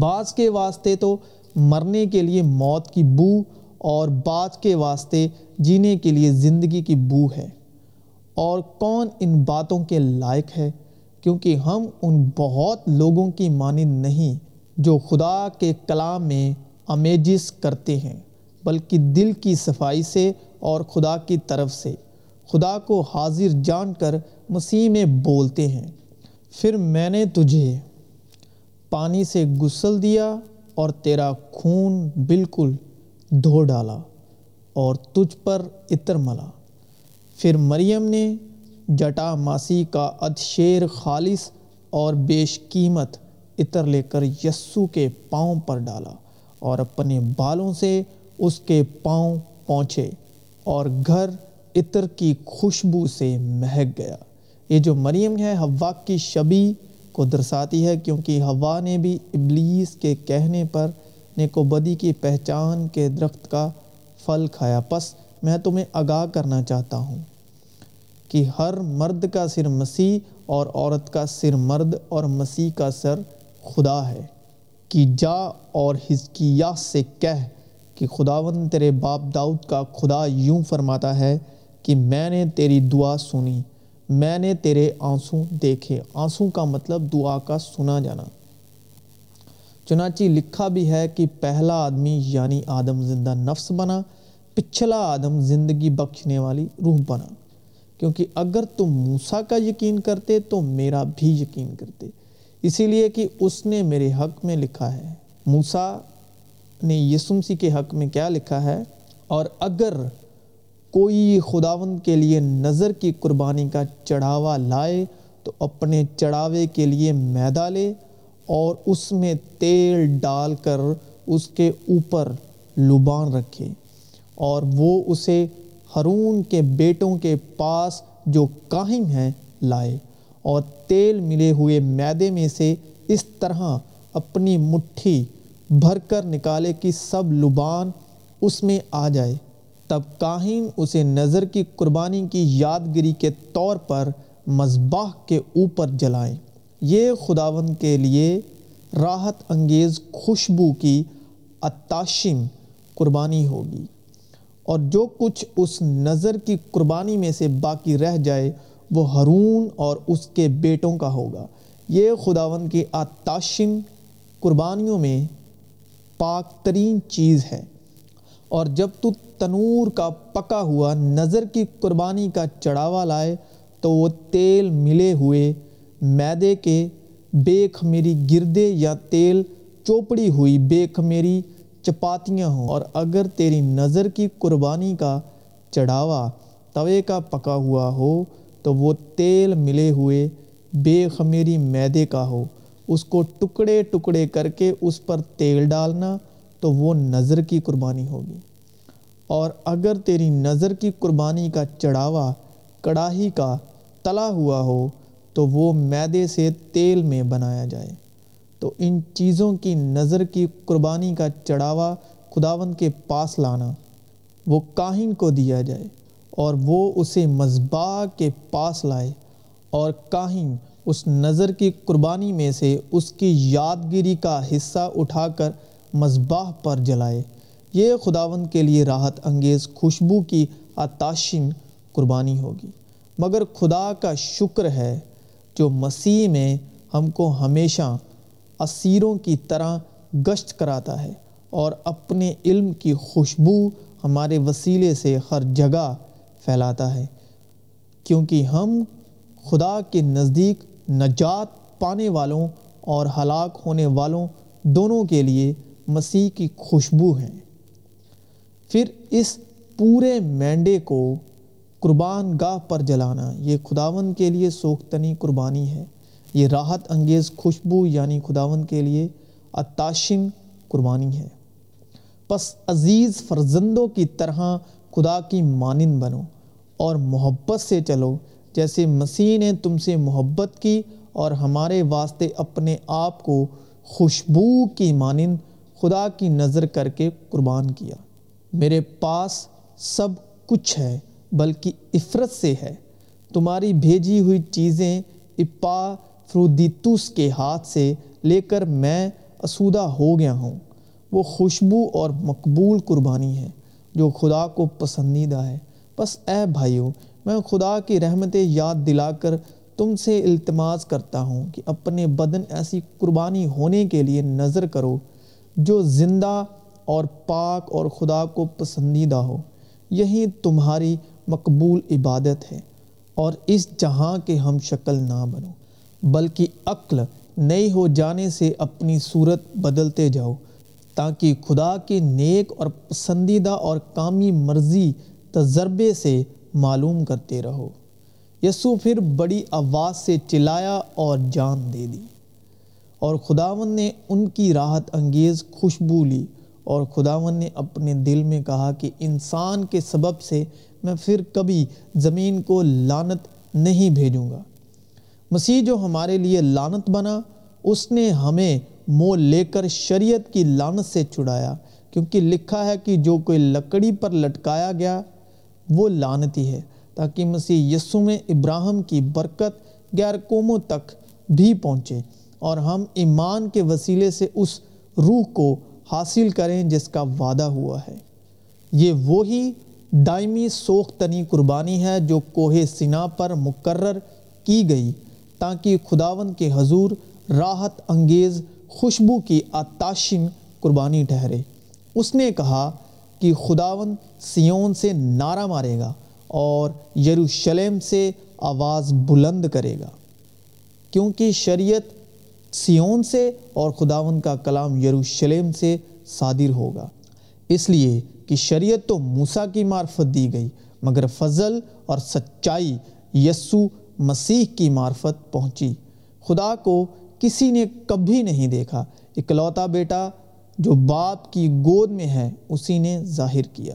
بعض کے واسطے تو مرنے کے لیے موت کی بو اور بعض کے واسطے جینے کے لیے زندگی کی بو ہے۔ اور کون ان باتوں کے لائق ہے؟ کیونکہ ہم ان بہت لوگوں کی مانند نہیں جو خدا کے کلام میں امیجز کرتے ہیں، بلکہ دل کی صفائی سے اور خدا کی طرف سے۔ خدا کو حاضر جان کر مسیح میں بولتے ہیں، پھر میں نے تجھے پانی سے گسل دیا اور تیرا خون بالکل دھو ڈالا اور تجھ پر عطر ملا۔ پھر مریم نے جٹا ماسی کا ادشیر خالص اور بیش قیمت عطر لے کر یسو کے پاؤں پر ڈالا اور اپنے بالوں سے اس کے پاؤں پہنچے اور گھر عطر کی خوشبو سے مہک گیا۔ یہ جو مریم ہے ہوا کی شبی کو درساتی ہے کیونکہ ہوا نے بھی ابلیس کے کہنے پر نیکو بدی کی پہچان کے درخت کا پھل کھایا۔ پس میں تمہیں آگاہ کرنا چاہتا ہوں کہ ہر مرد کا سر مسیح اور عورت کا سر مرد اور مسیح کا سر خدا ہے۔ کہ جا اور حزقیہ سے کہہ کہ خداون تیرے باپ داؤد کا خدا یوں فرماتا ہے کہ میں نے تیری دعا سنی۔ میں نے تیرے آنسوں دیکھے۔ آنسوں کا مطلب دعا کا سنا جانا۔ چنانچہ لکھا بھی ہے کہ پہلا آدمی یعنی آدم زندہ نفس بنا، پچھلا آدم زندگی بخشنے والی روح بنا۔ کیونکہ اگر تم موسیٰ کا یقین کرتے تو میرا بھی یقین کرتے۔ اسی لیے کہ اس نے میرے حق میں لکھا ہے۔ موسیٰ نے یسمسی کے حق میں کیا لکھا ہے؟ اور اگر کوئی خداون کے لیے نظر کی قربانی کا چڑھاوا لائے تو اپنے چڑھاوے کے لیے میدا لے اور اس میں تیل ڈال کر اس کے اوپر لبان رکھے اور وہ اسے ہرون کے بیٹوں کے پاس جو کاہن ہیں لائے اور تیل ملے ہوئے میدے میں سے اس طرح اپنی مٹھی بھر کر نکالے کہ سب لبان اس میں آ جائے۔ تب کاہن اسے نظر کی قربانی کی یادگری کے طور پر مذبح کے اوپر جلائیں۔ یہ خداون کے لیے راحت انگیز خوشبو کی اتاشم قربانی ہوگی۔ اور جو کچھ اس نظر کی قربانی میں سے باقی رہ جائے، وہ ہرون اور اس کے بیٹوں کا ہوگا۔ یہ خداون کی آتاشن قربانیوں میں پاک ترین چیز ہے۔ اور جب تو تنور کا پکا ہوا نظر کی قربانی کا چڑھاوا لائے تو وہ تیل ملے ہوئے میدے کے بے خمیری گردے یا تیل چوپڑی ہوئی بے خمیری چپاتیاں ہوں۔ اور اگر تیری نظر کی قربانی کا چڑھاوا توے کا پکا ہوا ہو تو وہ تیل ملے ہوئے بے خمیری میدے کا ہو۔ اس کو ٹکڑے ٹکڑے کر کے اس پر تیل ڈالنا تو وہ نظر کی قربانی ہوگی۔ اور اگر تیری نظر کی قربانی کا چڑھاوا کڑاہی کا تلا ہوا ہو، تو وہ میدے سے تیل میں بنایا جائے۔ تو ان چیزوں کی نظر کی قربانی کا چڑھاوا خداون کے پاس لانا، وہ کاہن کو دیا جائے اور وہ اسے مذبح کے پاس لائے اور کاہن اس نظر کی قربانی میں سے اس کی یادگیری کا حصہ اٹھا کر مذبح پر جلائے۔ یہ خداون کے لیے راحت انگیز خوشبو کی آتاشن قربانی ہوگی۔ مگر خدا کا شکر ہے جو مسیح میں ہم کو ہمیشہ اسیروں کی طرح گشت کراتا ہے اور اپنے علم کی خوشبو ہمارے وسیلے سے ہر جگہ پھیلاتا ہے۔ کیونکہ ہم خدا کے نزدیک نجات پانے والوں اور ہلاک ہونے والوں دونوں کے لیے مسیح کی خوشبو ہیں۔ پھر اس پورے مینڈے کو قربان گاہ پر جلانا، یہ خداون کے لیے سوختنی قربانی ہے۔ یہ راحت انگیز خوشبو یعنی خداون کے لیے اتاشن قربانی ہے۔ پس عزیز فرزندوں کی طرح خدا کی مانند بنو اور محبت سے چلو۔ جیسے مسیح نے تم سے محبت کی اور ہمارے واسطے اپنے آپ کو خوشبو کی مانند خدا کی نظر کر کے قربان کیا۔ میرے پاس سب کچھ ہے، بلکہ عفرت سے ہے۔ تمہاری بھیجی ہوئی چیزیں اپا فرودیتوس کے ہاتھ سے لے کر میں اسودہ ہو گیا ہوں۔ وہ خوشبو اور مقبول قربانی ہے جو خدا کو پسندیدہ ہے۔ بس اے بھائیوں میں خدا کی رحمتیں یاد دلا کر تم سے التماس کرتا ہوں کہ اپنے بدن ایسی قربانی ہونے کے لیے نظر کرو جو زندہ اور پاک اور خدا کو پسندیدہ ہو۔ یہی تمہاری مقبول عبادت ہے اور اس جہاں کے ہم شکل نہ بنو، بلکہ عقل نئی ہو جانے سے اپنی صورت بدلتے جاؤ، تاکہ خدا کے نیک اور پسندیدہ اور کامی مرضی تجربے سے معلوم کرتے رہو۔ یسو پھر بڑی آواز سے چلایا اور جان دے دی، اور خداون نے ان کی راحت انگیز خوشبو لی۔ اور خداون نے اپنے دل میں کہا کہ انسان کے سبب سے میں پھر کبھی زمین کو لانت نہیں بھیجوں گا۔ مسیح جو ہمارے لیے لانت بنا، اس نے ہمیں مول لے کر شریعت کی لانت سے چھڑایا، کیونکہ لکھا ہے کہ جو کوئی لکڑی پر لٹکایا گیا، وہ لانتی ہے۔ تاکہ مسیح یسو میں ابراہم کی برکت غیر قوموں تک بھی پہنچے، اور ہم ایمان کے وسیلے سے اس روح کو حاصل کریں جس کا وعدہ ہوا ہے۔ یہ وہی دائمی سوختنی قربانی ہے جو کوہ سنا پر مقرر کی گئی تاکہ خداون کے حضور راحت انگیز خوشبو کی آتاشن قربانی ٹھہرے۔ اس نے کہا کہ خداون سیون سے نعرہ مارے گا اور یروشلم سے آواز بلند کرے گا، کیونکہ شریعت سیون سے اور خداون کا کلام یروشلم سے صادر ہوگا۔ اس لیے کہ شریعت تو موسیٰ کی معرفت دی گئی، مگر فضل اور سچائی یسو مسیح کی معرفت پہنچی۔ خدا کو کسی نے کبھی نہیں دیکھا۔ اکلوتا بیٹا جو باپ کی گود میں ہے، اسی نے ظاہر کیا۔